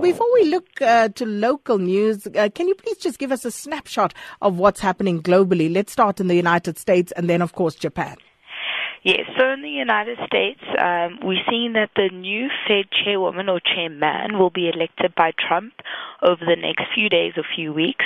Before we look uh, to local news, uh, can you please just give us a snapshot of what's happening globally? Let's start in the United States and then, of course, Japan. Yes, so in the United States, um, we're seeing that the new Fed chairwoman or chairman will be elected by Trump over the next few days or few weeks.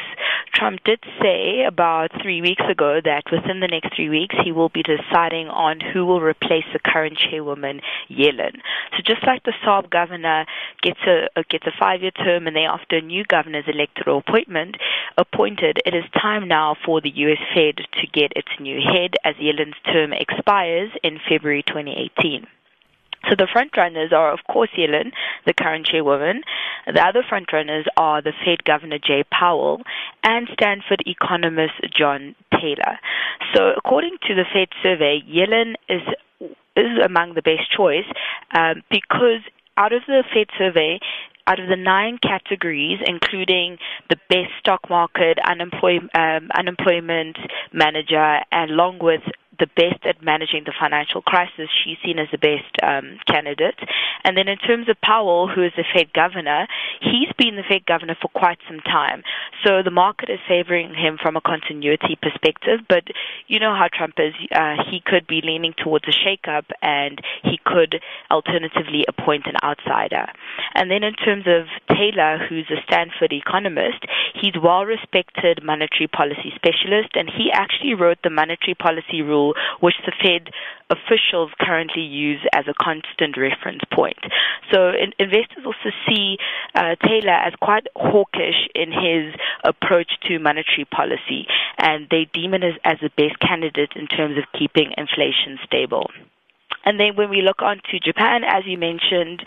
Trump did say about three weeks ago that within the next three weeks he will be deciding on who will replace the current chairwoman, Yellen. So just like the SARB governor gets a, gets a five-year term and thereafter a new governor is elected or appointment, appointed, it is time now for the U.S. Fed to get its new head as Yellen's term expires in February 2018. So the frontrunners are, of course, Yellen, the current chairwoman. The other frontrunners are the Fed Governor Jay Powell and Stanford economist John Taylor. So according to the Fed survey, Yellen is is among the best choice um, because out of the Fed survey, out of the nine categories, including the best stock market, unemploy- um, unemployment manager, and along with the best at managing the financial crisis. She's seen as the best um, candidate. And then in terms of Powell, who is the Fed governor, he's been the Fed governor for quite some time. So the market is favoring him from a continuity perspective. But you know how Trump is. Uh, he could be leaning towards a shakeup and he could alternatively appoint an outsider. And then in terms of Taylor, who's a Stanford economist, he's a well respected monetary policy specialist and he actually wrote the monetary policy rule which the Fed officials currently use as a constant reference point. So in, investors also see uh, Taylor as quite hawkish in his approach to monetary policy, and they deem him as, as the best candidate in terms of keeping inflation stable. And then when we look on to Japan, as you mentioned,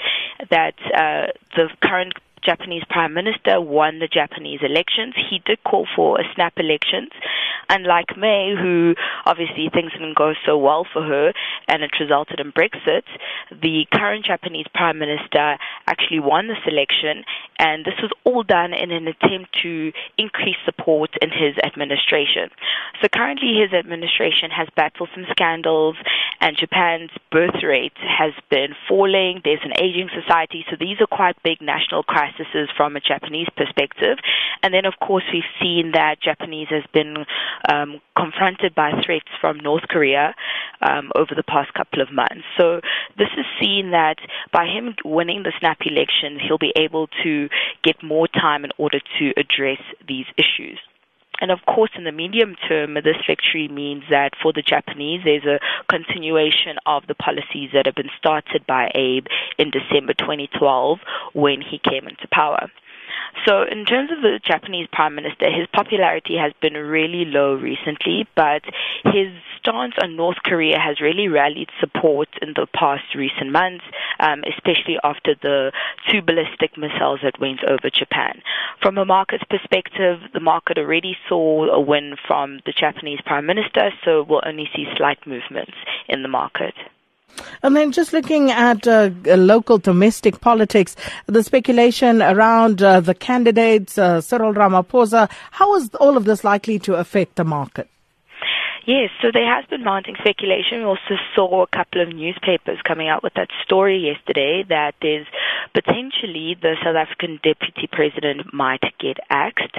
that uh, the current Japanese Prime Minister won the Japanese elections. He did call for a snap elections, unlike May, who obviously things didn't go so well for her and it resulted in Brexit. The current Japanese Prime Minister actually won this election, and this was all done in an attempt to increase support in his administration. So currently, his administration has battled some scandals, and Japan's birth rate has been falling. There's an aging society, so these are quite big national crises from a Japanese perspective. And then, of course, we've seen that Japanese has been um, confronted by threats from North Korea um, over the past couple of months. So this is seen that by him winning the snap election, he'll be able to get more time in order to address these issues. And of course, in the medium term, this victory means that for the Japanese, there's a continuation of the policies that have been started by Abe in December 2012 when he came into power. So, in terms of the Japanese prime minister, his popularity has been really low recently, but his stance on North Korea has really rallied support in the past recent months, um, especially after the two ballistic missiles that went over Japan. From a market's perspective, the market already saw a win from the Japanese prime minister, so we'll only see slight movements in the market. And then just looking at uh, local domestic politics, the speculation around uh, the candidates, uh, Cyril Ramaphosa, how is all of this likely to affect the market? Yes, so there has been mounting speculation. We also saw a couple of newspapers coming out with that story yesterday that there's potentially the South African deputy president might get axed.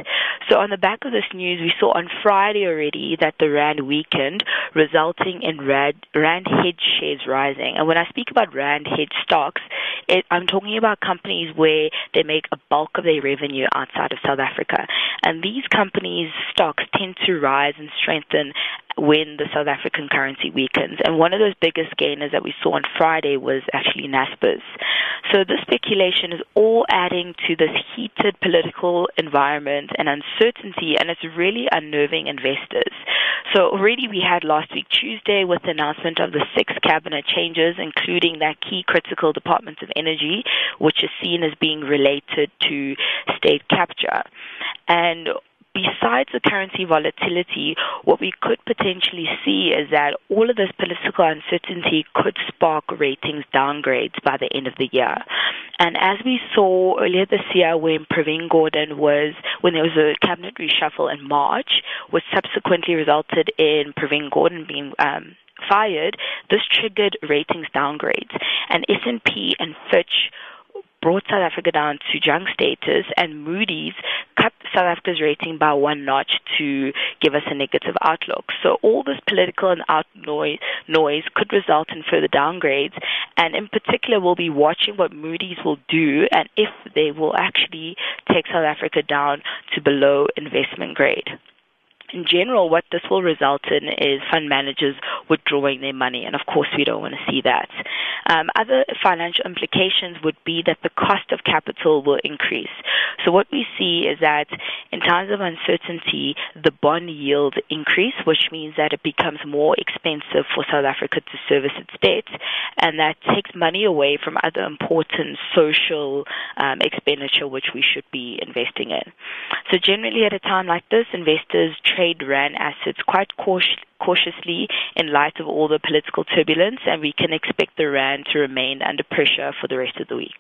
So on the back of this news, we saw on Friday already that the rand weakened, resulting in rand, rand hedge shares rising. And when I speak about rand hedge stocks, it, I'm talking about companies where they make a bulk of their revenue outside of South Africa. And these companies' stocks tend to rise and strengthen when the South African currency weakens. And one of those biggest gainers that we saw on Friday was actually Naspers. So this speculation is all adding to this heated political environment and uncertainty, and it's really unnerving investors. So already we had last week Tuesday with the announcement of the six cabinet changes, including that key critical Department of Energy, which is seen as being related to state capture. And besides the currency volatility, what we could potentially see is that all of this political uncertainty could spark ratings downgrades by the end of the year. And as we saw earlier this year when Pravin Gordhan was, when there was a cabinet reshuffle in March, which subsequently resulted in Pravin Gordhan being um, fired, this triggered ratings downgrades. And S&P and Fitch brought South Africa down to junk status, and Moody's cut South Africa's rating by one notch to give us a negative outlook. So all this political and out noise, noise could result in further downgrades, and in particular, we'll be watching what Moody's will do and if they will actually take South Africa down to below investment grade in general, what this will result in is fund managers withdrawing their money, and of course, we don't want to see that. Um, other financial implications would be that the cost of capital will increase. So, what we see is that in times of uncertainty, the bond yield increase, which means that it becomes more expensive for South Africa to service its debt, and that takes money away from other important social um, expenditure which we should be investing in. So, generally, at a time like this, investors trade RAND assets quite cautiously in light of all the political turbulence, and we can expect the RAND to remain under pressure for the rest of the week.